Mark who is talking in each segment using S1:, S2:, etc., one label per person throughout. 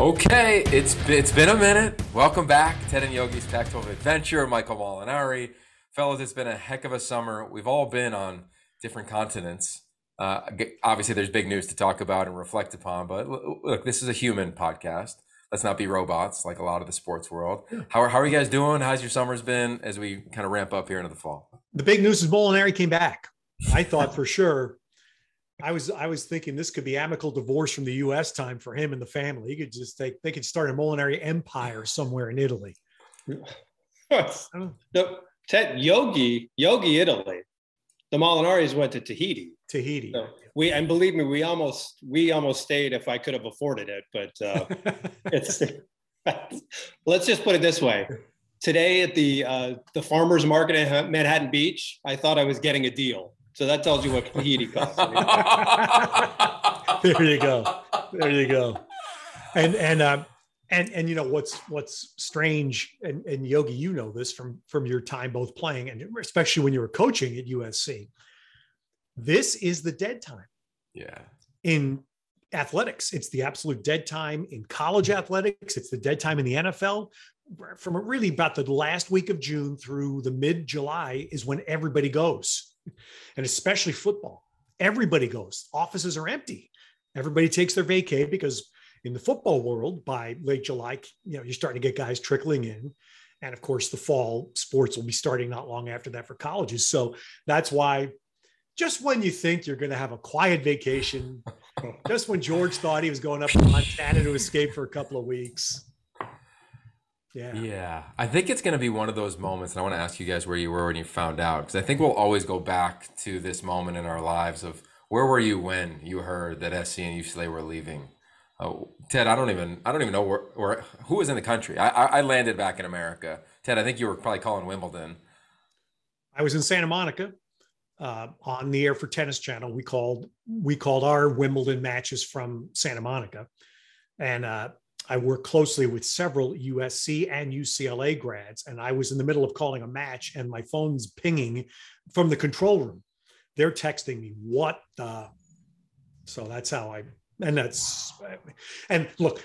S1: Okay, it's it's been a minute. Welcome back, Ted and Yogi's Pac-12 Adventure. Michael Molinari, fellas, it's been a heck of a summer. We've all been on different continents. Uh, obviously, there's big news to talk about and reflect upon. But look, this is a human podcast. Let's not be robots like a lot of the sports world. How are, how are you guys doing? How's your summers been as we kind of ramp up here into the fall?
S2: The big news is Molinari came back. I thought for sure I was I was thinking this could be amicable divorce from the U.S. time for him and the family. He could just take they could start a Molinari empire somewhere in Italy.
S3: no, Ted Yogi Yogi Italy. The Molinaris went to Tahiti.
S2: Tahiti. So
S3: we and believe me, we almost we almost stayed if I could have afforded it, but uh, it's. let's just put it this way: today at the uh, the farmers market in Manhattan Beach, I thought I was getting a deal. So that tells you what Tahiti costs.
S2: there you go. There you go. And and um and and you know what's what's strange and, and Yogi, you know this from from your time both playing and especially when you were coaching at USC. This is the dead time.
S1: Yeah.
S2: In athletics, it's the absolute dead time in college athletics. It's the dead time in the NFL. From really about the last week of June through the mid July is when everybody goes and especially football. Everybody goes. Offices are empty. Everybody takes their vacay because in the football world, by late July, you know, you're starting to get guys trickling in. And of course, the fall sports will be starting not long after that for colleges. So that's why just when you think you're going to have a quiet vacation, just when George thought he was going up to Montana to escape for a couple of weeks,
S1: yeah. Yeah. I think it's going to be one of those moments. And I want to ask you guys where you were when you found out. Because I think we'll always go back to this moment in our lives of where were you when you heard that SC and UCLA were leaving? Oh, Ted, I don't even I don't even know where, where who was in the country. I, I, I landed back in America. Ted, I think you were probably calling Wimbledon.
S2: I was in Santa Monica uh, on the air for Tennis Channel. We called we called our Wimbledon matches from Santa Monica, and uh, I work closely with several USC and UCLA grads, and I was in the middle of calling a match, and my phone's pinging from the control room. They're texting me, "What the?" So that's how I, and that's, and look,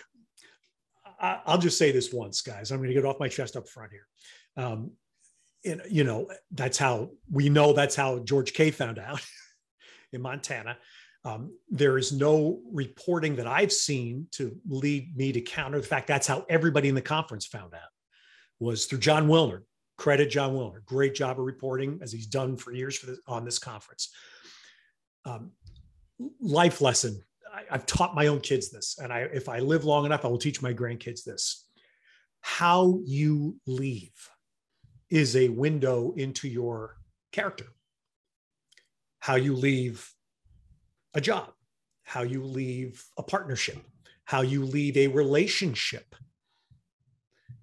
S2: I, will just say this once, guys. I'm going to get off my chest up front here. Um, and, you know, that's how we know that's how George K found out in Montana. Um, there is no reporting that I've seen to lead me to counter the fact that's how everybody in the conference found out was through Jon Wilner. Credit Jon Wilner, great job of reporting as he's done for years for this, on this conference. Um, life lesson. I, I've taught my own kids this, and I, if I live long enough, I will teach my grandkids this. How you leave is a window into your character. How you leave a job, how you leave a partnership, how you leave a relationship.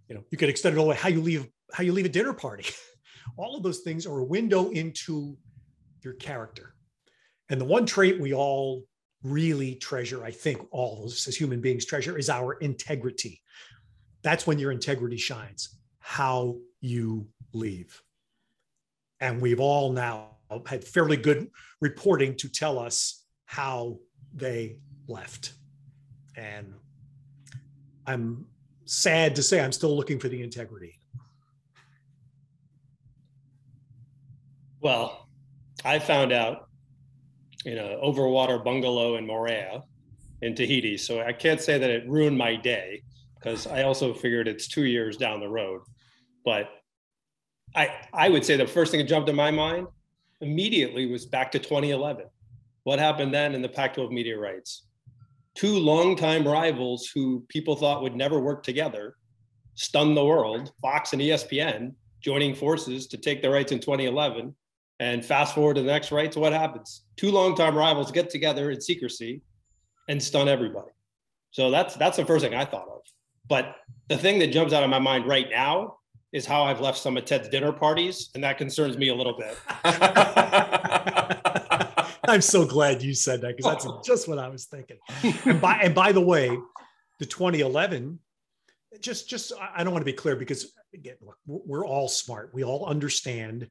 S2: You know, you could extend it all the way how you leave how you leave a dinner party. all of those things are a window into your character. And the one trait we all really treasure, I think all of us as human beings treasure, is our integrity. That's when your integrity shines, how you leave. And we've all now had fairly good reporting to tell us how they left. And I'm sad to say I'm still looking for the integrity.
S3: Well, I found out in an overwater bungalow in Moorea in Tahiti. So I can't say that it ruined my day because I also figured it's two years down the road. But I, I would say the first thing that jumped in my mind immediately was back to 2011 what happened then in the Pac 12 media rights? Two longtime rivals who people thought would never work together stunned the world, Fox and ESPN, joining forces to take the rights in 2011. And fast forward to the next rights, what happens? Two longtime rivals get together in secrecy and stun everybody. So that's that's the first thing I thought of. But the thing that jumps out of my mind right now is how I've left some of Ted's dinner parties, and that concerns me a little bit.
S2: I'm so glad you said that because that's oh. just what I was thinking. And by and by the way, the 2011, just just I don't want to be clear because again, look, we're all smart. We all understand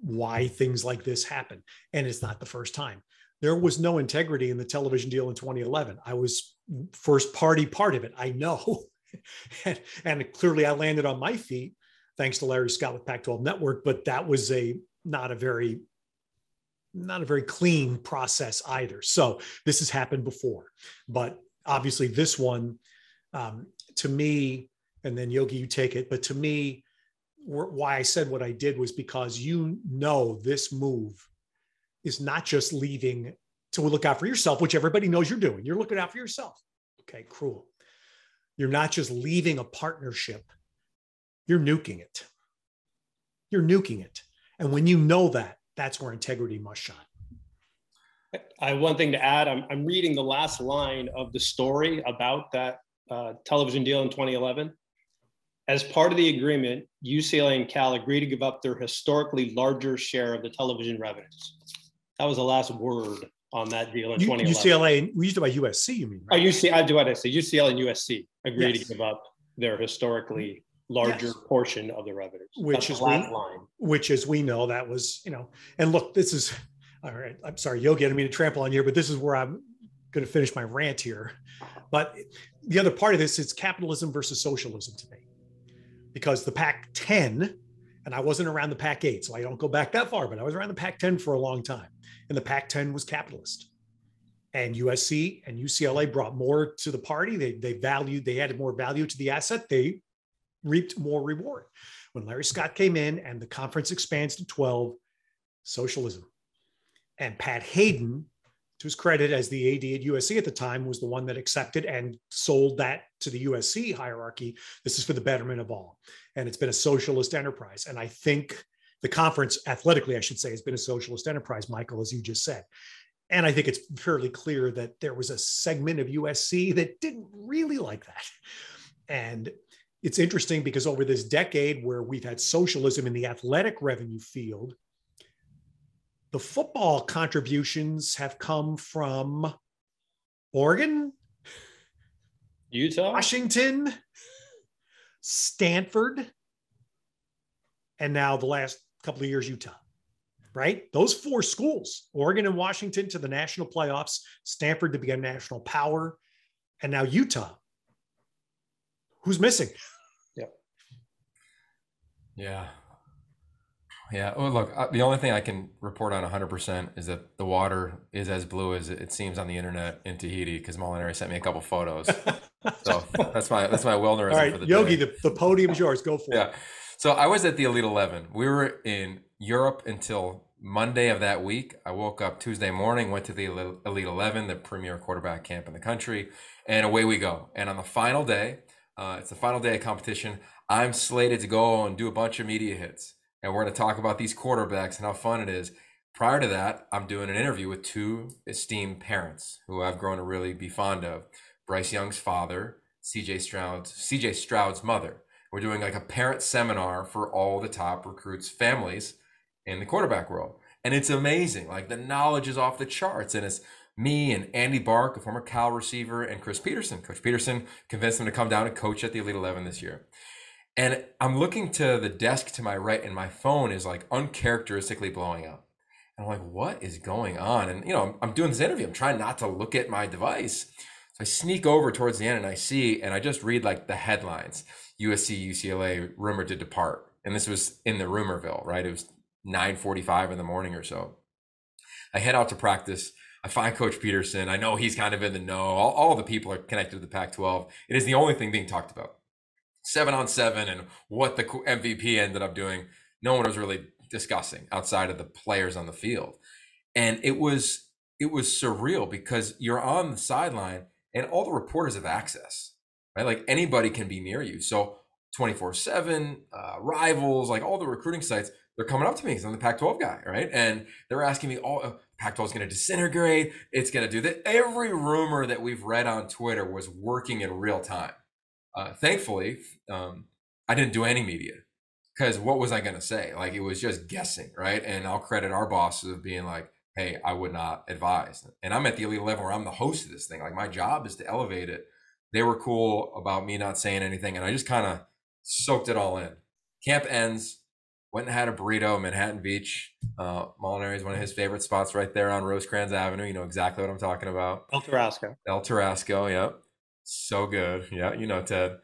S2: why things like this happen, and it's not the first time. there was no integrity in the television deal in 2011. I was first party part of it. I know. and, and, clearly I landed on my feet thanks to Larry Scott with Pac 12 Network, but that was a not a very not a very clean process either. So this has happened before, but obviously this one, um, to me, and then Yogi, you take it. But to me, why I said what I did was because you know this move is not just leaving to look out for yourself, which everybody knows you're doing. You're looking out for yourself. Okay, cruel. You're not just leaving a partnership, you're nuking it. You're nuking it. And when you know that, that's where integrity must shine.
S3: I have one thing to add. I'm, I'm reading the last line of the story about that uh, television deal in 2011. As part of the agreement, UCLA and Cal agreed to give up their historically larger share of the television revenues. That was the last word on that deal in 2011.
S2: UCLA, we used to buy USC, you mean?
S3: Right? Oh, UC, I do what I say. UCLA and USC agreed yes. to give up their historically larger yes. portion of the revenues.
S2: Which is we, line. Which, as we know, that was you know. And look, this is all right. I'm sorry, Yogi. I didn't mean to trample on you, but this is where I'm going to finish my rant here. But the other part of this is capitalism versus socialism today, because the Pac-10, and I wasn't around the Pac-8, so I don't go back that far, but I was around the Pac-10 for a long time, and the Pac-10 was capitalist and USC and UCLA brought more to the party. They they valued, they added more value to the asset. They reaped more reward. When Larry Scott came in and the conference expands to 12, socialism. And Pat Haden, to his credit as the AD at USC at the time, was the one that accepted and sold that to the USC hierarchy. This is for the betterment of all. And it's been a socialist enterprise. And I think the conference, athletically, I should say, has been a socialist enterprise, Michael, as you just said. And I think it's fairly clear that there was a segment of USC that didn't really like that. And it's interesting because over this decade where we've had socialism in the athletic revenue field, the football contributions have come from Oregon,
S3: Utah,
S2: Washington, Stanford, and now the last couple of years, Utah. Right? Those four schools, Oregon and Washington to the national playoffs, Stanford to be a national power, and now Utah. Who's missing?
S1: Yeah. Yeah. Well, look, uh, the only thing I can report on 100% is that the water is as blue as it seems on the internet in Tahiti because Molinari sent me a couple photos. so that's my that's my wellness.
S2: All right,
S1: the
S2: Yogi, the, the podium's yours. Go for
S1: yeah. it. So I was at the Elite 11. We were in Europe until Monday of that week. I woke up Tuesday morning, went to the Elite 11, the premier quarterback camp in the country, and away we go. And on the final day, uh, it's the final day of competition. I'm slated to go and do a bunch of media hits. And we're going to talk about these quarterbacks and how fun it is. Prior to that, I'm doing an interview with two esteemed parents who I've grown to really be fond of. Bryce Young's father, CJ Stroud's CJ Stroud's mother. We're doing like a parent seminar for all the top recruits' families in the quarterback world. And it's amazing. Like the knowledge is off the charts. And it's me and Andy Bark, a former Cal receiver, and Chris Petersen. Coach Petersen convinced him to come down and coach at the Elite 11 this year. And I'm looking to the desk to my right, and my phone is like uncharacteristically blowing up. And I'm like, what is going on? And, you know, I'm, I'm doing this interview. I'm trying not to look at my device. So I sneak over towards the end and I see, and I just read like the headlines USC, UCLA rumored to depart. And this was in the rumorville, right? It was 9:45 in the morning or so. I head out to practice. I find Coach Petersen. I know he's kind of in the know. All, all the people are connected to the Pac 12. It is the only thing being talked about. Seven on seven and what the MVP ended up doing, no one was really discussing outside of the players on the field. And it was it was surreal because you're on the sideline and all the reporters have access, right? Like anybody can be near you. So 24 7, uh, rivals, like all the recruiting sites, they're coming up to me because I'm the Pac 12 guy, right? And they're asking me all, Pac-12 is going to disintegrate. It's going to do that. Every rumor that we've read on Twitter was working in real time. Uh, thankfully, um, I didn't do any media because what was I going to say? Like it was just guessing, right? And I'll credit our bosses of being like, "Hey, I would not advise." And I'm at the elite level where I'm the host of this thing. Like my job is to elevate it. They were cool about me not saying anything, and I just kind of soaked it all in. Camp ends went and had a burrito Manhattan Beach. Uh, Molinari is one of his favorite spots right there on Rosecrans Avenue. You know exactly what I'm talking about.
S3: El Tarasco.
S1: El Tarasco, yep. So good. Yeah, you know, Ted.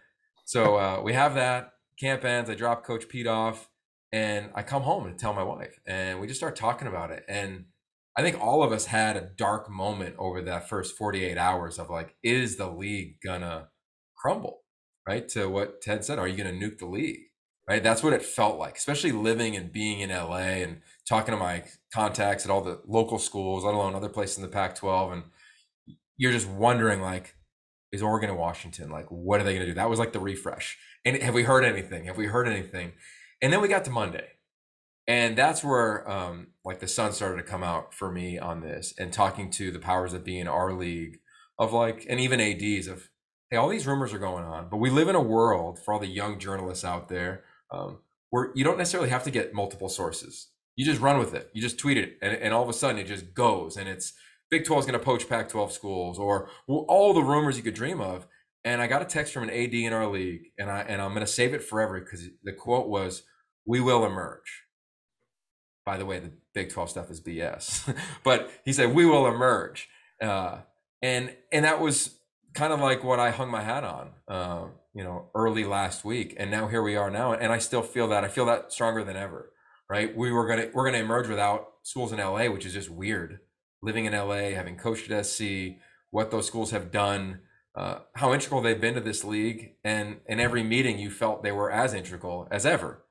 S1: So uh, we have that. Camp ends. I drop Coach Pete off and I come home and tell my wife. And we just start talking about it. And I think all of us had a dark moment over that first 48 hours of like, is the league gonna crumble? Right? To what Ted said, are you gonna nuke the league? Right? That's what it felt like, especially living and being in LA and talking to my contacts at all the local schools, let alone other places in the Pac 12. And you're just wondering, like, is Oregon and Washington, like, what are they going to do? That was like the refresh. And have we heard anything? Have we heard anything? And then we got to Monday. And that's where, um, like, the sun started to come out for me on this and talking to the powers that be in our league of like, and even ADs of, hey, all these rumors are going on, but we live in a world for all the young journalists out there um, where you don't necessarily have to get multiple sources. You just run with it. You just tweet it, and, and all of a sudden it just goes. And it's Big 12 is going to poach Pac 12 schools, or all the rumors you could dream of. And I got a text from an AD in our league, and I and I'm going to save it forever because the quote was, "We will emerge." By the way, the Big 12 stuff is BS, but he said, "We will emerge," uh, and and that was kind of like what I hung my hat on. Uh, you know, early last week, and now here we are now, and I still feel that. I feel that stronger than ever. Right? We were gonna we're gonna emerge without schools in LA, which is just weird. Living in LA, having coached at SC, what those schools have done, uh, how integral they've been to this league, and in every meeting you felt they were as integral as ever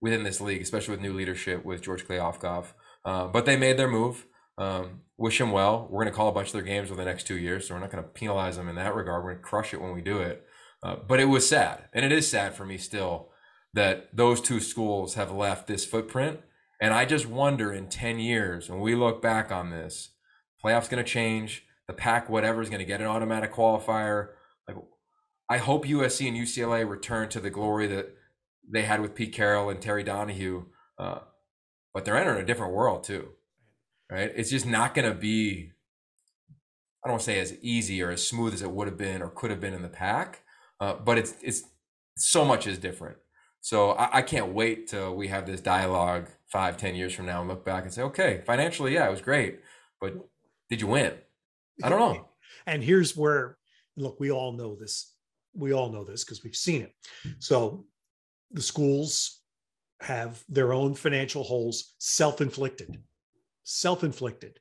S1: within this league, especially with new leadership with George Kliavkoff. Uh, but they made their move. Um, wish them well. We're going to call a bunch of their games over the next two years, so we're not going to penalize them in that regard. We're going to crush it when we do it. Uh, but it was sad, and it is sad for me still that those two schools have left this footprint. And I just wonder in 10 years when we look back on this, playoffs going to change. The pack, whatever is going to get an automatic qualifier. Like, I hope USC and UCLA return to the glory that they had with Pete Carroll and Terry Donahue. Uh, but they're entering a different world too, right? It's just not going to be. I don't want to say as easy or as smooth as it would have been or could have been in the Pac. Uh, but it's it's so much is different. So I, I, can't wait till we have this dialogue five, ten years from now and look back and say, okay, financially, yeah, it was great, but did you win? I don't know.
S2: And here's where, look, we all know this. We all know this because we've seen it. So the schools have their own financial holes, self-inflicted, self-inflicted.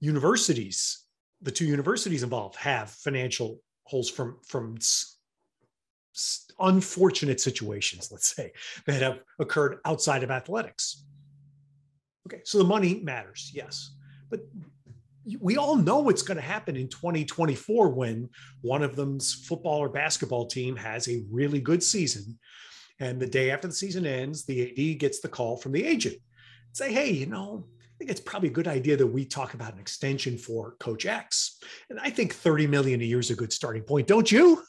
S2: Universities, the two universities involved, have financial holes from from unfortunate situations, let's say, that have occurred outside of athletics. Okay, so the money matters, yes. But we all know what's going to happen in 2024 when one of them's football or basketball team has a really good season. And the day after the season ends, the AD gets the call from the agent. Say, hey, you know, I think it's probably a good idea that we talk about an extension for Coach X. And I think 30 million a year is a good starting point, don't you?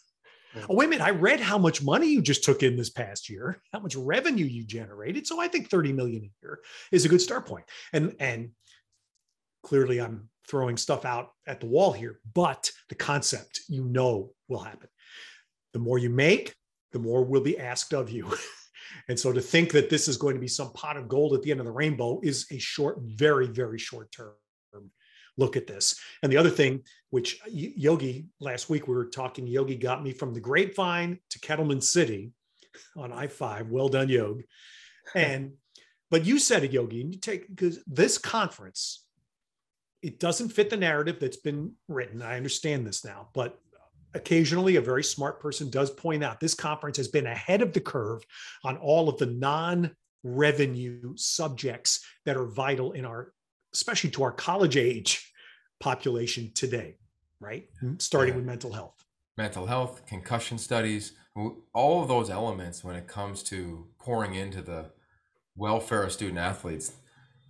S2: Oh, wait a minute. I read how much money you just took in this past year, how much revenue you generated. So I think 30 million a year is a good start point. And, and clearly I'm throwing stuff out at the wall here, but the concept you know will happen. The more you make, the more will be asked of you. and so to think that this is going to be some pot of gold at the end of the rainbow is a short, very, very short term look at this. And the other thing, which uh, Yogi last week we were talking, Yogi got me from the Grapevine to Kettleman City on I five. Well done, Yogi. And but you said it, Yogi, and you take because this conference, it doesn't fit the narrative that's been written. I understand this now, but occasionally a very smart person does point out this conference has been ahead of the curve on all of the non revenue subjects that are vital in our especially to our college age population today, right? Starting yeah. with mental health.
S1: Mental health, concussion studies, all of those elements when it comes to pouring into the welfare of student athletes.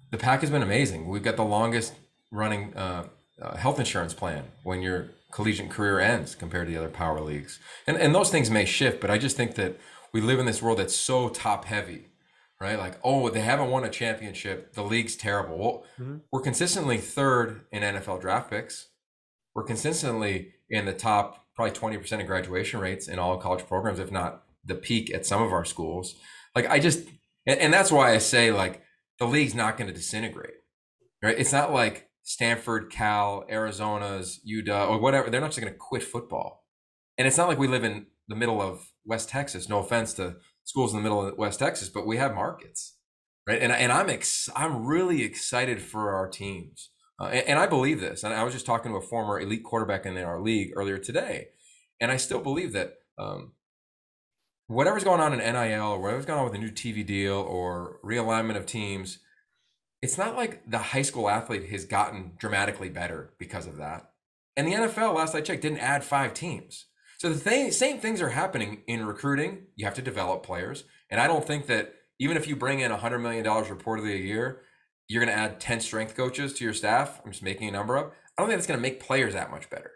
S1: The pack has been amazing. We've got the longest running uh, uh, health insurance plan when your collegiate career ends compared to the other power leagues. And, and those things may shift, but I just think that we live in this world that's so top heavy right? Like, oh, they haven't won a championship. The league's terrible. Well, mm-hmm. we're consistently third in NFL draft picks. We're consistently in the top, probably 20% of graduation rates in all college programs, if not the peak at some of our schools. Like, I just, and, and that's why I say like the league's not going to disintegrate, right? It's not like Stanford, Cal, Arizona's, UW, or whatever. They're not just going to quit football, and it's not like we live in the middle of West Texas. No offense to schools in the middle of West Texas, but we have markets, right? And and I'm ex- I'm really excited for our teams, uh, and, and I believe this. And I was just talking to a former elite quarterback in our league earlier today, and I still believe that. Um, whatever's going on in NIL or whatever's going on with a new TV deal or realignment of teams, it's not like the high school athlete has gotten dramatically better because of that. And the NFL, last I checked, didn't add five teams. So the th- same things are happening in recruiting. You have to develop players. And I don't think that even if you bring in $100 million reportedly a year, you're going to add 10 strength coaches to your staff. I'm just making a number up. I don't think that's going to make players that much better.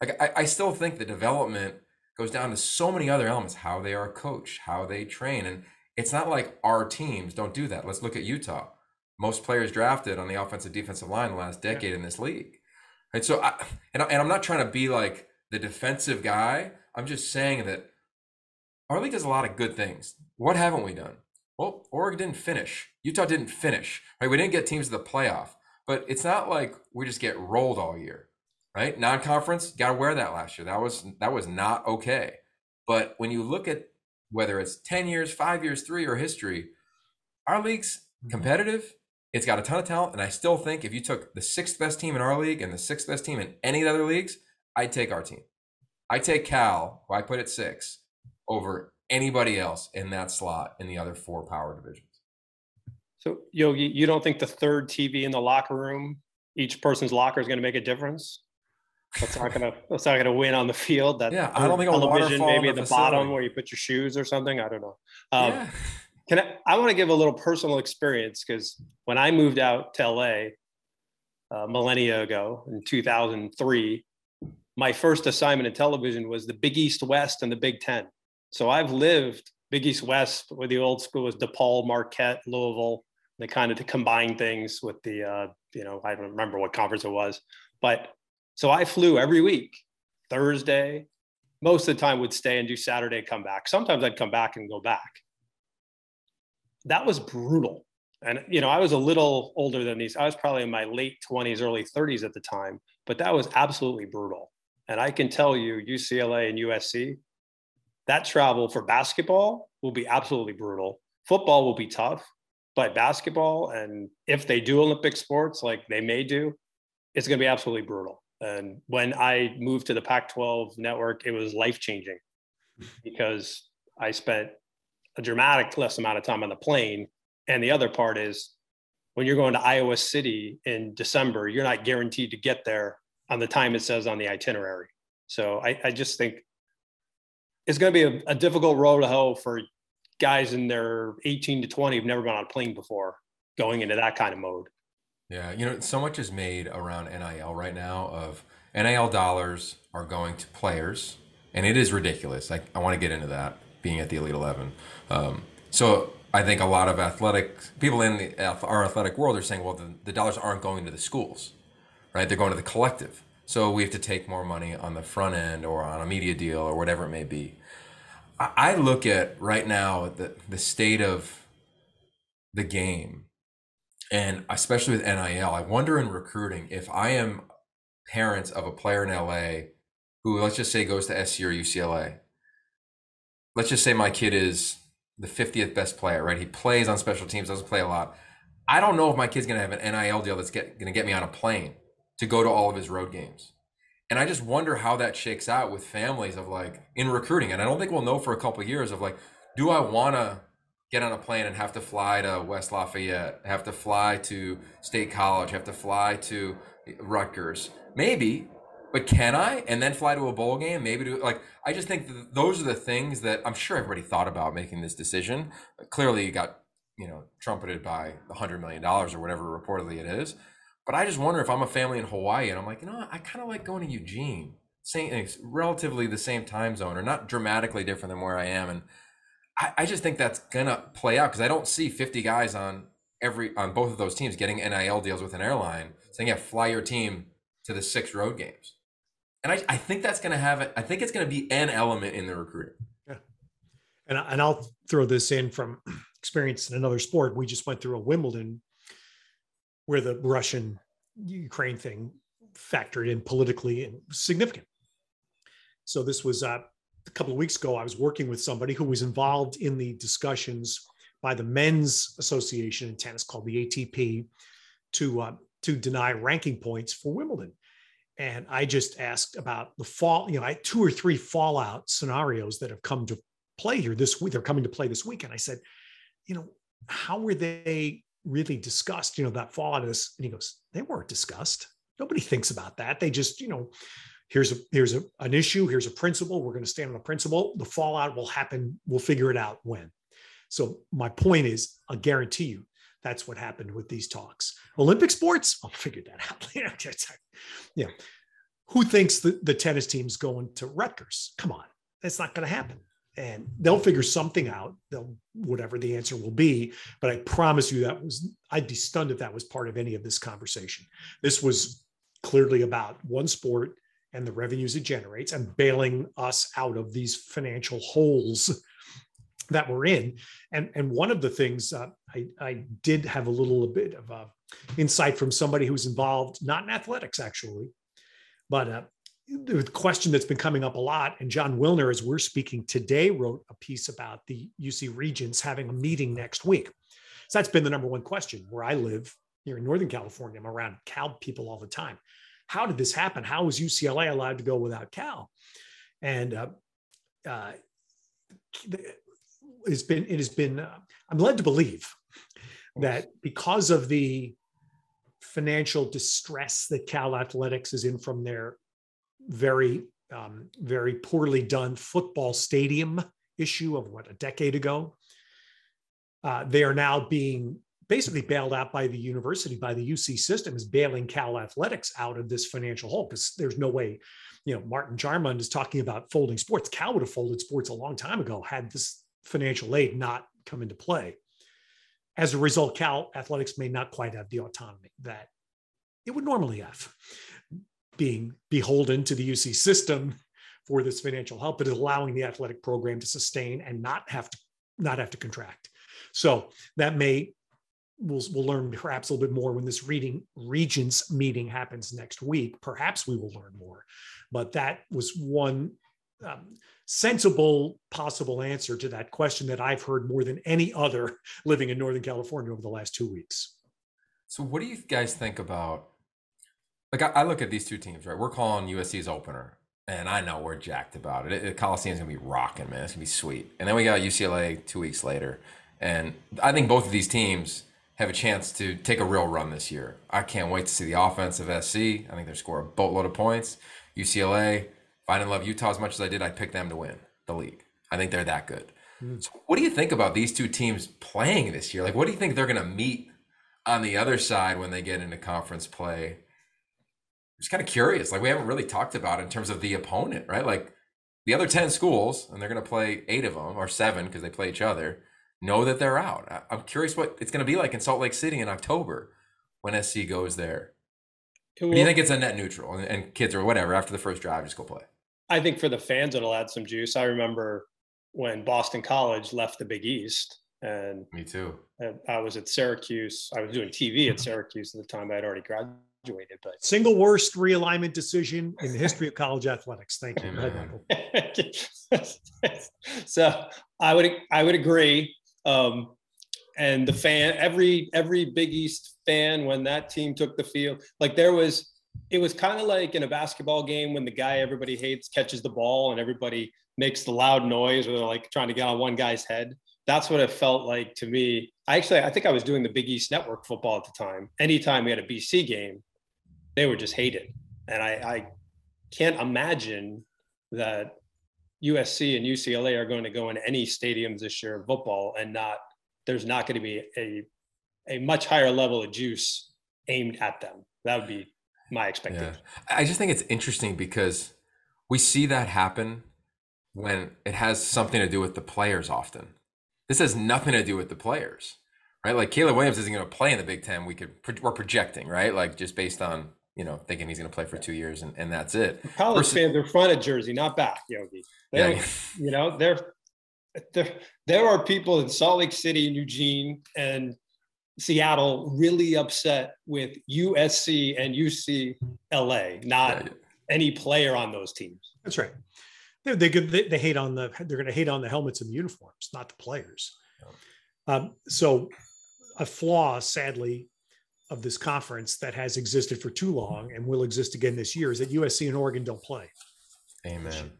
S1: Like I, I still think the development goes down to so many other elements how they are coached how they train and it's not like our teams don't do that let's look at utah most players drafted on the offensive defensive line the last decade in this league right so I, and, I, and i'm not trying to be like the defensive guy i'm just saying that our league does a lot of good things what haven't we done well oregon didn't finish utah didn't finish right we didn't get teams to the playoff but it's not like we just get rolled all year right? Non-conference, got to wear that last year. That was that was not okay. But when you look at whether it's 10 years, 5 years, 3 or history, our league's mm-hmm. competitive. It's got a ton of talent and I still think if you took the sixth best team in our league and the sixth best team in any other leagues, I'd take our team. I take Cal, who I put at 6 over anybody else in that slot in the other four power divisions.
S3: So, Yogi, you don't think the third TV in the locker room, each person's locker is going to make a difference? That's not gonna that's not gonna win on the field. That
S1: yeah, I don't think
S3: television maybe at the, the bottom where you put your shoes or something. I don't know. Um, yeah. Can I? I want to give a little personal experience because when I moved out to LA uh, millennia ago in 2003, my first assignment in television was the Big East West and the Big Ten. So I've lived Big East West, where the old school was DePaul, Marquette, Louisville. They kind of to combine things with the, uh, you know, I don't remember what conference it was, but so I flew every week, Thursday, most of the time would stay and do Saturday, come back. Sometimes I'd come back and go back. That was brutal. And, you know, I was a little older than these. I was probably in my late 20s, early 30s at the time, but that was absolutely brutal. And I can tell you, UCLA and USC, that travel for basketball will be absolutely brutal. Football will be tough, but basketball, and if they do Olympic sports like they may do, it's going to be absolutely brutal. And when I moved to the Pac 12 network, it was life changing because I spent a dramatic less amount of time on the plane. And the other part is when you're going to Iowa City in December, you're not guaranteed to get there on the time it says on the itinerary. So I, I just think it's going to be a, a difficult road to hoe for guys in their 18 to 20 who've never been on a plane before going into that kind of mode.
S1: Yeah, you know, so much is made around NIL right now of NIL dollars are going to players, and it is ridiculous. I, I want to get into that being at the Elite 11. Um, so I think a lot of athletic people in the, our athletic world are saying, well, the, the dollars aren't going to the schools, right? They're going to the collective. So we have to take more money on the front end or on a media deal or whatever it may be. I, look at right now the, the state of the game and especially with NIL, I wonder in recruiting if I am parents of a player in LA who, let's just say, goes to SC or UCLA. Let's just say my kid is the 50th best player, right? He plays on special teams, doesn't play a lot. I don't know if my kid's going to have an NIL deal that's going to get me on a plane to go to all of his road games. And I just wonder how that shakes out with families of like in recruiting. And I don't think we'll know for a couple of years of like, do I want to get on a plane and have to fly to West Lafayette, have to fly to State College, have to fly to Rutgers. Maybe, but can I? And then fly to a bowl game? Maybe to like. I just think those are the things that I'm sure everybody thought about making this decision. Clearly, you got you know trumpeted by the hundred million dollars or whatever reportedly it is. But I just wonder if I'm a family in Hawaii and I'm like, you know, I kind of like going to Eugene, same, eh, relatively the same time zone or not dramatically different than where I am, and I, I just think that's gonna play out because I don't see 50 guys on every on both of those teams getting NIL deals with an airline saying, yeah, fly your team to the six road games. And I, I think that's gonna have it. I think it's gonna be an element in the recruiting.
S2: Yeah. And, and I'll throw this in from experience in another sport. We just went through a Wimbledon where the Russian Ukraine thing factored in politically and significant. So this was uh, a couple of weeks ago. I was working with somebody who was involved in the discussions by the men's association in tennis called the ATP to uh, to deny ranking points for Wimbledon. And I just asked about the fall, you know, I two or three fallout scenarios that have come to play here this week. They're coming to play this week. And I said, you know, how were they really discussed? You know, that fallout of this. And he goes, they weren't discussed. Nobody thinks about that. They just, you know, here's a here's a, an issue, here's a principle. We're going to stand on a principle. The fallout will happen. We'll figure it out when. So my point is, I guarantee you, that's what happened with these talks. Olympic sports, I'll figure that out. later. yeah. Who thinks the, the tennis team's going to Rutgers? Come on, that's not going to happen. And they'll figure something out. They'll whatever the answer will be. But I promise you that was I'd be stunned if that was part of any of this conversation. This was clearly about one sport and the revenues it generates and bailing us out of these financial holes that we're in. And, and one of the things uh, I, I did have a little bit of uh, insight from somebody who's involved, not in athletics actually, but uh, the question that's been coming up a lot. And Jon Wilner, as we're speaking today, wrote a piece about the UC Regents having a meeting next week. So that's been the number one question where I live here in Northern California. I'm around Cal people all the time. How did this happen? How was UCLA allowed to go without Cal? And uh, uh, has been it has been uh, i'm led to believe that because of the financial distress that cal athletics is in from their very um, very poorly done football stadium issue of what a decade ago. Uh, they are now being basically bailed out by the university by the uc system is bailing cal athletics out of this financial hole because there's no way you know martin jarmond is talking about folding sports. Cal would have folded sports a long time ago had this financial aid not come into play. As a result, Cal athletics may not quite have the autonomy that it would normally have, being beholden to the UC system for this financial help, but allowing the athletic program to sustain and not have to not have to contract. So that may we'll, we'll learn perhaps a little bit more when this reading regents meeting happens next week. Perhaps we will learn more, but that was one um, sensible possible answer to that question that I've heard more than any other living in Northern California over the last two weeks.
S1: So, what do you guys think about? Like, I, I look at these two teams, right? We're calling USC's opener, and I know we're jacked about it. it Coliseum's gonna be rocking, man. It's gonna be sweet. And then we got UCLA two weeks later, and I think both of these teams have a chance to take a real run this year. I can't wait to see the offense of SC. I think they're score a boatload of points. UCLA, if I didn't love Utah as much as I did, I'd pick them to win the league. I think they're that good. Mm. So what do you think about these two teams playing this year? Like, what do you think they're going to meet on the other side when they get into conference play? Just kind of curious. Like, we haven't really talked about in terms of the opponent, right? Like, the other 10 schools, and they're going to play eight of them or seven because they play each other, know that they're out. I'm curious what it's going to be like in Salt Lake City in October when SC goes there. do you think it's a net neutral and, and kids or whatever after the first drive, just go play?
S3: I think for the fans, it'll add some juice. I remember when Boston College left the Big East, and
S1: me too.
S3: I was at Syracuse. I was doing TV at Syracuse at the time. I had already graduated, but
S2: single worst realignment decision in the history of college athletics. Thank you,
S3: so I would I would agree. Um, and the fan, every every Big East fan, when that team took the field, like there was it was kind of like in a basketball game when the guy everybody hates catches the ball and everybody makes the loud noise or they're like trying to get on one guy's head. That's what it felt like to me. I actually, I think I was doing the Big East Network football at the time. Anytime we had a BC game, they were just hated. And I, I can't imagine that USC and UCLA are going to go in any stadiums this year of football and not, there's not going to be a, a much higher level of juice aimed at them. That would be my expectation.
S1: Yeah. I just think it's interesting because we see that happen when it has something to do with the players often. This has nothing to do with the players, right? Like Caleb Williams isn't going to play in the Big Ten. We could we're projecting, right? Like just based on you know thinking he's going to play for two years and, and that's it.
S3: College Versus, fans are front of jersey, not back, Yogi. They yeah. you know they're there, there are people in Salt Lake City and Eugene and Seattle really upset with USC and UCLA, not
S1: Yeah.
S3: any player on those teams.
S2: That's right. They, they, they, they hate on the, they're going to hate on the helmets and the uniforms, not the players. Um, so a flaw, sadly, of this conference that has existed for too long and will exist again this year is that USC and Oregon don't play.
S1: Amen.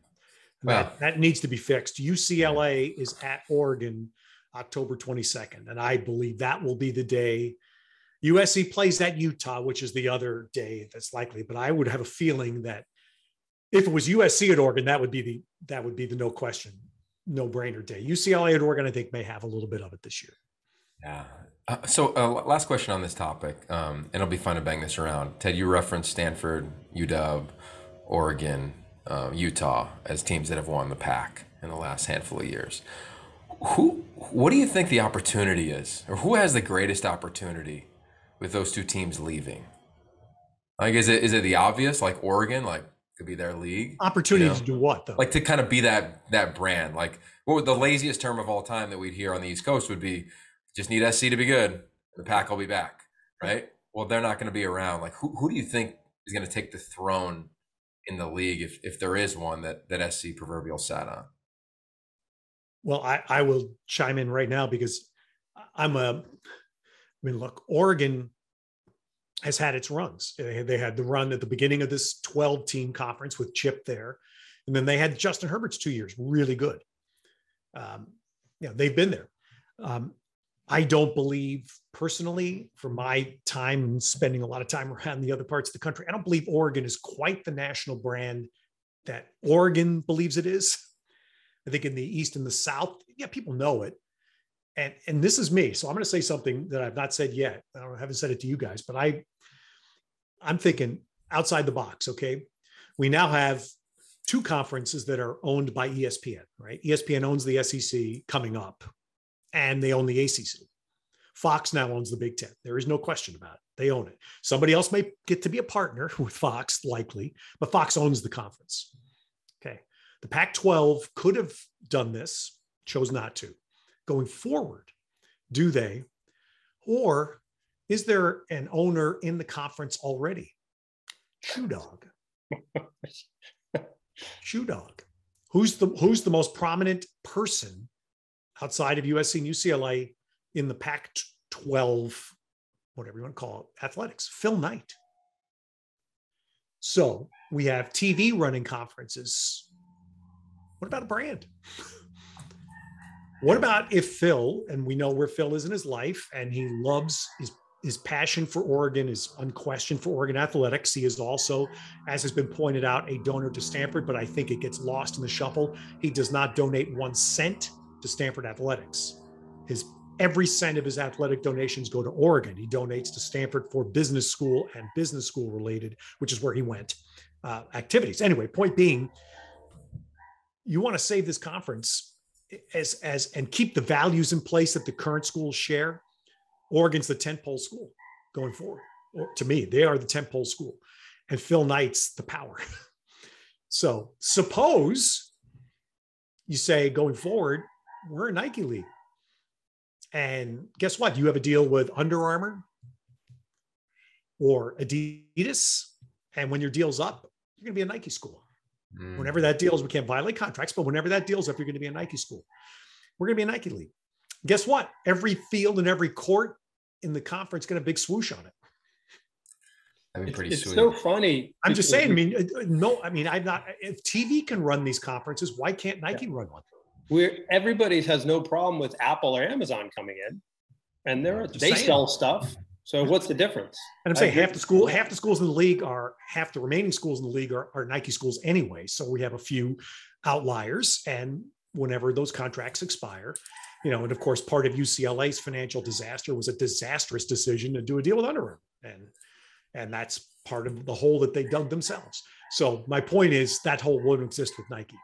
S1: Wow.
S2: that, that needs to be fixed. UCLA is at Oregon October 22nd. And I believe that will be the day USC plays at Utah, which is the other day that's likely. But I would have a feeling that if it was USC at Oregon, that would be the that would be the no question, no brainer day. UCLA at Oregon, I think, may have a little bit of it this year.
S1: Yeah. Uh, so, uh, last question on this topic, um, and it'll be fun to bang this around. Ted, you referenced Stanford, UW, Oregon, uh, Utah as teams that have won the pack in the last handful of years. Who, what do you think the opportunity is, or who has the greatest opportunity with those two teams leaving? Like, is it is it the obvious, like Oregon, like could be their league,
S2: Opportunity
S1: Yeah.
S2: to do what though?
S1: like to kind of be that that brand like what would the laziest term of all time that we'd hear on the east coast would be just need sc to be good the pack will be back right well they're not going to be around like who, who do you think is going to take the throne in the league if, if there is one that that sc proverbial sat on
S2: Well, I, I will chime in right now because I'm a, I mean, look, Oregon has had its runs. They had, the run at the beginning of this 12 team conference with Chip there. And then they had Justin Herbert's two years, really good. Um, know, they've been there. Um, I don't believe personally, from my time spending a lot of time around the other parts of the country, I don't believe Oregon is quite the national brand that Oregon believes it is. I think in the East and the South, yeah, people know it. And and this is me, so I'm going to say something that I've not said yet. I I haven't said it to you guys, but I I'm thinking outside the box. Okay, we now have two conferences that are owned by ESPN. Right, ESPN owns the SEC coming up, and they own the ACC. Fox now owns the Big Ten. There is no question about it. They own it. Somebody else may get to be a partner with Fox, likely, but Fox owns the conference. Okay. The Pac 12 could have done this, chose not to. Going forward, do they? Or is there an owner in the conference already? Shoe Dog. Shoe Dog. Who's the who's the most prominent person outside of USC and UCLA in the Pac 12, whatever you want to call it, athletics? Phil Knight. So we have TV running conferences. What about a brand? What about if Phil, and we know where Phil is in his life, and he loves his his passion for Oregon is unquestioned for Oregon athletics. He is also, as has been pointed out, a donor to Stanford, but I think it gets lost in the shuffle. He does not donate one cent to Stanford athletics. His every cent of his athletic donations go to Oregon. He donates to Stanford for business school and business school related, which is where he went, uh, activities. Anyway, point being, you want to save this conference as as and keep the values in place that the current schools share. Oregon's the tentpole school going forward. Or, to me, they are the tentpole school, and Phil Knight's the power. so suppose you say going forward, we're a Nike league. And guess what? You have a deal with Under Armour or Adidas. And when your deal's up, you're going to be a Nike school.
S1: Mm.
S2: Whenever that deals, we can't violate contracts, but whenever that deal's up, you're going to be a Nike school. We're going to be a Nike league. Guess what? Every field and every court in the conference got a big swoosh on it.
S1: that'd be pretty
S3: it's
S1: sweet
S3: so funny.
S2: I'm just saying. I mean, uh, no. I mean, I'm not. If TV can run these conferences, why can't Nike run one?
S3: We're everybody has no problem with Apple or Amazon coming in, and they're
S2: Just
S3: they
S2: saying.
S3: sell stuff. So what's the difference?
S2: And I'm saying
S3: agree.
S2: half the school, half the schools in the league are half the remaining schools in the league are, are Nike schools anyway. So we have a few outliers, and whenever those contracts expire, you know, and of course, part of UCLA's financial disaster was a disastrous decision to do a deal with Under Armour, and and that's part of the hole that they dug themselves. So my point is that hole wouldn't exist with Nike.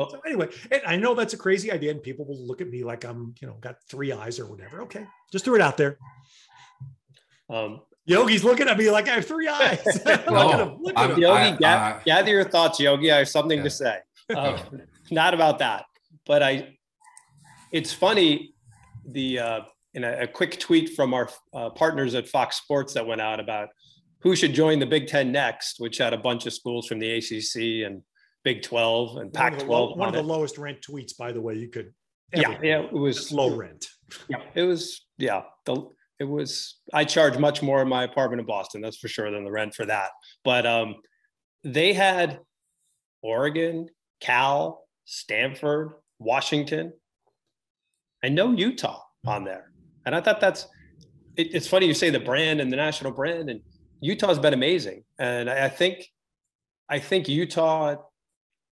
S3: Well-
S2: So anyway, and I know that's a crazy idea, and people will look at me like I'm, you know, got three eyes or whatever. Okay, just threw it out there.
S3: Um,
S2: Yogi's looking at me like I have three eyes. look at him. Look at him.
S3: Yogi,
S1: I-
S3: ga-
S1: I-
S3: gather your thoughts, Yogi. I have something
S1: Yeah.
S3: to say. Um, not about that, but I, it's funny, the uh, in a, a quick tweet from our uh, partners at Fox Sports that went out about who should join the Big Ten next, which had a bunch of schools from the ACC and Big 12 and Pac 12.
S2: One of the, lowest rent tweets, by the way, you could.
S3: Yeah, yeah, it was
S2: low rent.
S3: Yeah, it was. Yeah, the it was. I charge much more in my apartment in Boston, that's for sure, than the rent for that. But um, they had Oregon, Cal, Stanford, Washington, and no Utah on there. And I thought that's. It, it's funny you say the brand and the national brand, and Utah's been amazing, and I, I think, I think Utah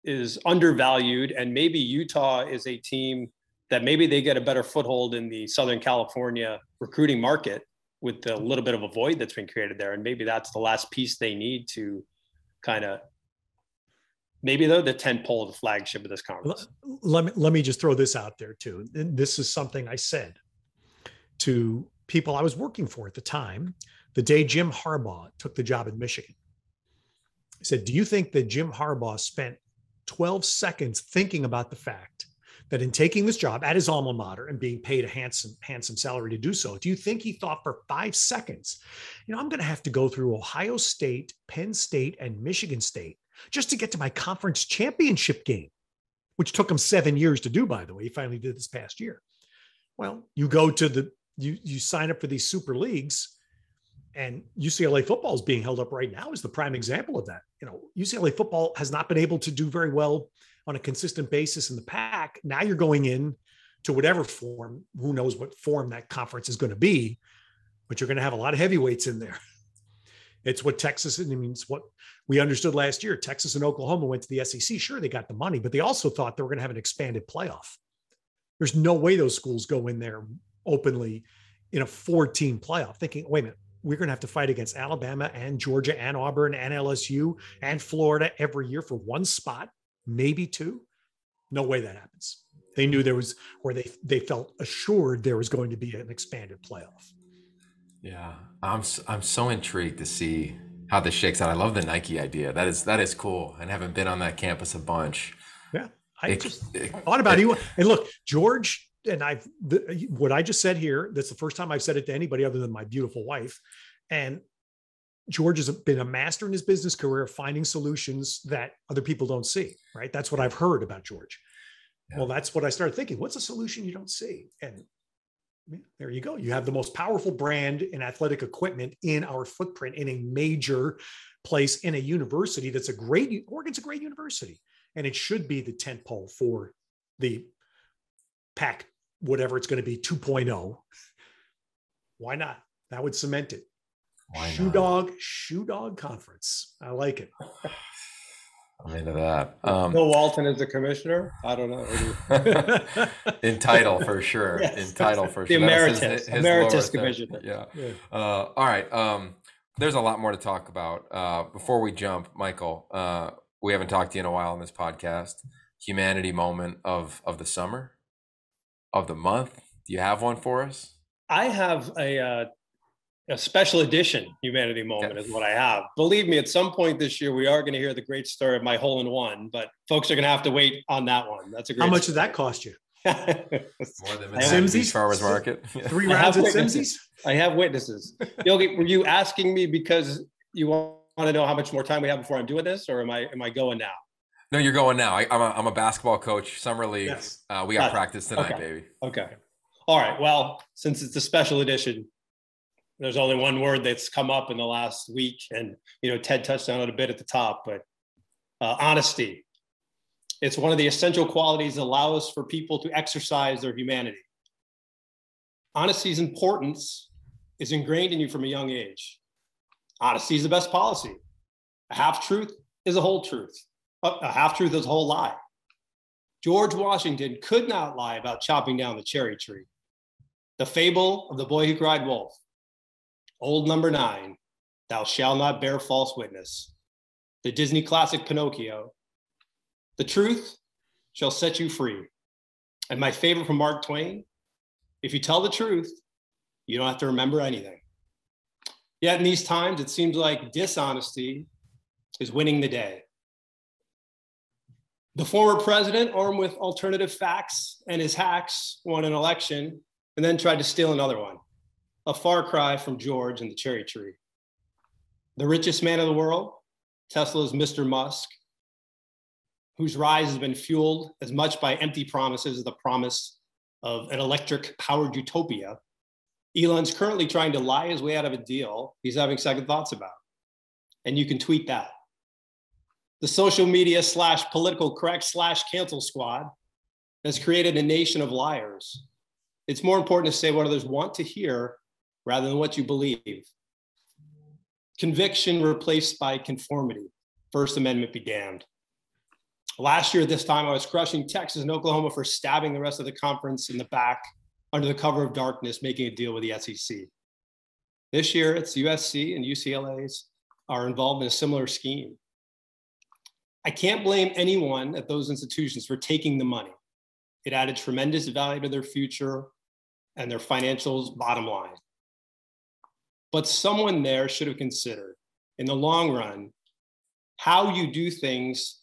S3: is undervalued, and maybe Utah is a team that maybe they get a better foothold in the Southern California recruiting market with the little bit of a void that's been created there. And maybe that's the last piece they need to kind of maybe they're the 10 pole of the flagship of this conference.
S2: Let me, let me just throw this out there too. This is something I said to people I was working for at the time, the day Jim Harbaugh took the job in Michigan. I said, Do you think that Jim Harbaugh spent 12 seconds thinking about the fact that in taking this job at his alma mater and being paid a handsome, handsome salary to do so, do you think he thought for five seconds, you know, I'm going to have to go through Ohio State, Penn State, and Michigan State just to get to my conference championship game, which took him seven years to do, by the way. He finally did this past year. Well, you go to the, you, you sign up for these super leagues and UCLA football is being held up right now is the prime example of that. You know, UCLA football has not been able to do very well on a consistent basis in the Pac. Now you're going in to whatever form, who knows what form that conference is going to be, but you're going to have a lot of heavyweights in there. It's what Texas, I mean, it's what we understood last year. Texas and Oklahoma went to the SEC. Sure, they got the money, but they also thought they were going to have an expanded playoff. There's no way those schools go in there openly in a four team playoff thinking, wait a minute, we're going to have to fight against Alabama and Georgia and Auburn and LSU and Florida every year for one spot maybe two. No way that happens. They knew there was, or they they felt assured there was going to be an expanded playoff.
S1: Yeah, I'm I'm so intrigued to see how this shakes out. I love the Nike idea. That is that is cool, and haven't been on that campus a bunch.
S2: Yeah, I it, just it, thought about it. And look, George and I've the, what I just said here. That's the first time I've said it to anybody other than my beautiful wife. And George has been a master in his business career finding solutions that other people don't see, right? That's what I've heard about George. Yeah. Well, that's what I started thinking. What's a solution you don't see? And there you go. You have the most powerful brand in athletic equipment in our footprint in a major place in a university that's a great, Oregon's a great university. And it should be the tent pole for the Pac, whatever it's going to be 2.0. Why not? That would cement it. Why shoe not? dog, shoe dog conference. I like it.
S1: I'm into that. Um,
S3: Bill Walton is the commissioner. I don't know.
S1: in title for sure. Yes. In title for
S3: the
S1: sure.
S3: The emeritus, his, his emeritus commissioner.
S1: Yeah. yeah. Uh, all right. Um, there's a lot more to talk about. Uh, before we jump, Michael, uh, we haven't talked to you in a while on this podcast. Humanity moment of of the summer, of the month. Do you have one for us?
S3: I have a uh, a special edition humanity moment is what I have. Believe me, at some point this year, we are going to hear the great story of my hole in one, but folks are going to have to wait on that one. That's a great.
S2: How much
S3: story.
S2: did that cost you?
S1: More than Simsies Farmers Market.
S2: Three rounds at Simsies.
S3: I have witnesses. Yogi, were you asking me because you want to know how much more time we have before I'm doing this, or am I am I going now?
S1: No, you're going now. I, am a, I'm a basketball coach, summer league. Yes. Uh, we got practice tonight,
S3: okay.
S1: baby.
S3: Okay. All right. Well, since it's a special edition, there's only one word that's come up in the last week, and you know Ted touched on it a bit at the top, but uh, honesty. It's one of the essential qualities that allows for people to exercise their humanity. Honesty's importance is ingrained in you from a young age. Honesty is the best policy. A half truth is a whole truth. A half truth is a whole lie. George Washington could not lie about chopping down the cherry tree. The fable of the boy who cried wolf Old number nine, Thou shalt not bear false witness. The Disney classic Pinocchio. The truth shall set you free. And my favorite from Mark Twain if you tell the truth, you don't have to remember anything. Yet in these times, it seems like dishonesty is winning the day. The former president, armed with alternative facts and his hacks, won an election and then tried to steal another one. A far cry from George and the cherry tree. The richest man in the world, Tesla's Mr. Musk, whose rise has been fueled as much by empty promises as the promise of an electric powered utopia. Elon's currently trying to lie his way out of a deal he's having second thoughts about. And you can tweet that. The social media slash political correct slash cancel squad has created a nation of liars. It's more important to say what others want to hear rather than what you believe. Conviction replaced by conformity. First Amendment be damned. Last year, this time, I was crushing Texas and Oklahoma for stabbing the rest of the conference in the back under the cover of darkness, making a deal with the SEC. This year, it's USC and UCLA's are involved in a similar scheme. I can't blame anyone at those institutions for taking the money. It added tremendous value to their future and their financials bottom line. But someone there should have considered in the long run how you do things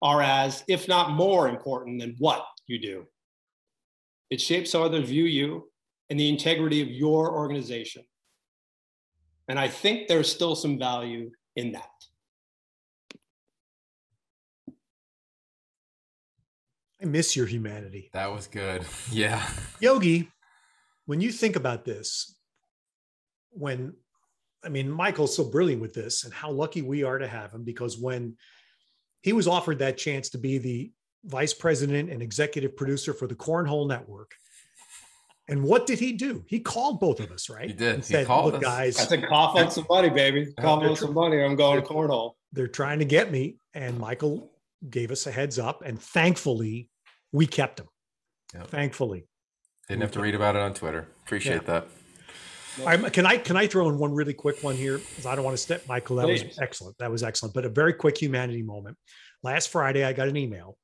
S3: are as, if not more important than what you do. It shapes how others view you and the integrity of your organization. And I think there's still some value in that.
S2: I miss your humanity.
S1: That was good. Yeah.
S2: Yogi, when you think about this, when I mean, Michael's so brilliant with this, and how lucky we are to have him because when he was offered that chance to be the vice president and executive producer for the Cornhole Network. And what did he do? He called both of us, right?
S1: He did.
S2: And
S1: he
S2: said,
S1: called
S2: Look,
S1: us.
S2: guys,
S3: I said, cough on some money, baby. Cough on some money. I'm going to cornhole.
S2: they're trying to get me. And Michael gave us a heads up. And thankfully, we kept them.
S1: Yep.
S2: Thankfully.
S1: Didn't have to read about it on Twitter. Appreciate that.
S2: I'm, can I can I throw in one really quick one here? Because I don't want to step Michael. That was excellent. That was excellent. But a very quick humanity moment. Last Friday, I got an email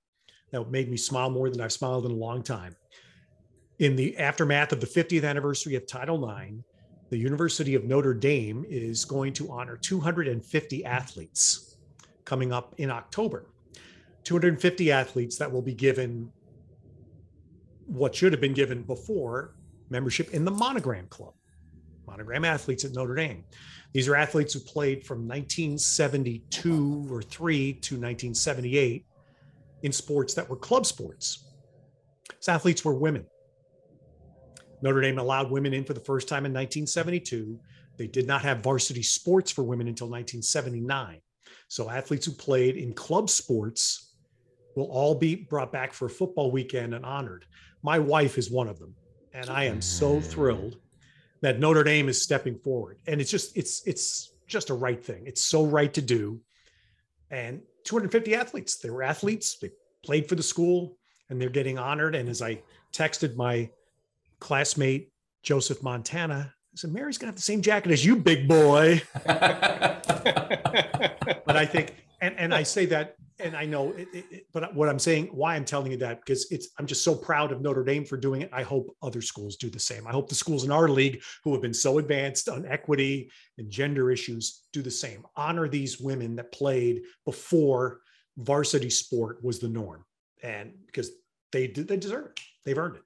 S2: that made me smile more than I've smiled in a long time. In the aftermath of the 50th anniversary of Title IX, the University of Notre Dame is going to honor 250 athletes coming up in October. 250 athletes that will be given what should have been given before membership in the Monogram Club. Monogram athletes at Notre Dame. These are athletes who played from 1972 or 3 to 1978 in sports that were club sports. These athletes were women. Notre Dame allowed women in for the first time in 1972. They did not have varsity sports for women until 1979. So athletes who played in club sports will all be brought back for football weekend and honored. My wife is one of them, and I am so thrilled that Notre Dame is stepping forward. And it's just it's it's just a right thing. It's so right to do. And 250 athletes, they were athletes, they played for the school and they're getting honored. And as I texted my classmate Joseph Montana, I said, Mary's gonna have the same jacket as you, big boy. But I think, and and I say that, and I know, it, it, it- but what I'm saying, why I'm telling you that, because it's, I'm just so proud of Notre Dame for doing it. I hope other schools do the same. I hope the schools in our league who have been so advanced on equity and gender issues do the same. Honor these women that played before varsity sport was the norm, and because they did, they deserve it. They've earned it.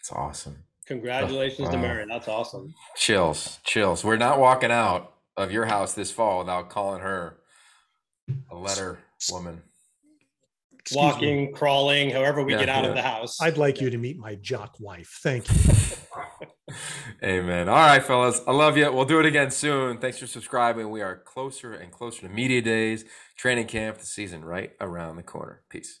S1: It's awesome.
S3: Congratulations to
S1: Wow.
S3: Mary. That's awesome.
S1: Chills, chills. We're not walking out of your house this fall without calling her a letter woman.
S2: Excuse me.
S3: Walking, crawling, however we
S1: Yeah,
S3: get out
S1: yeah.
S3: of the house.
S2: I'd like you to meet my jock wife. Thank you.
S1: Amen. All right, fellas. I love you. We'll do it again soon. Thanks for subscribing. We are closer and closer to media days, training camp, the season right around the corner. Peace.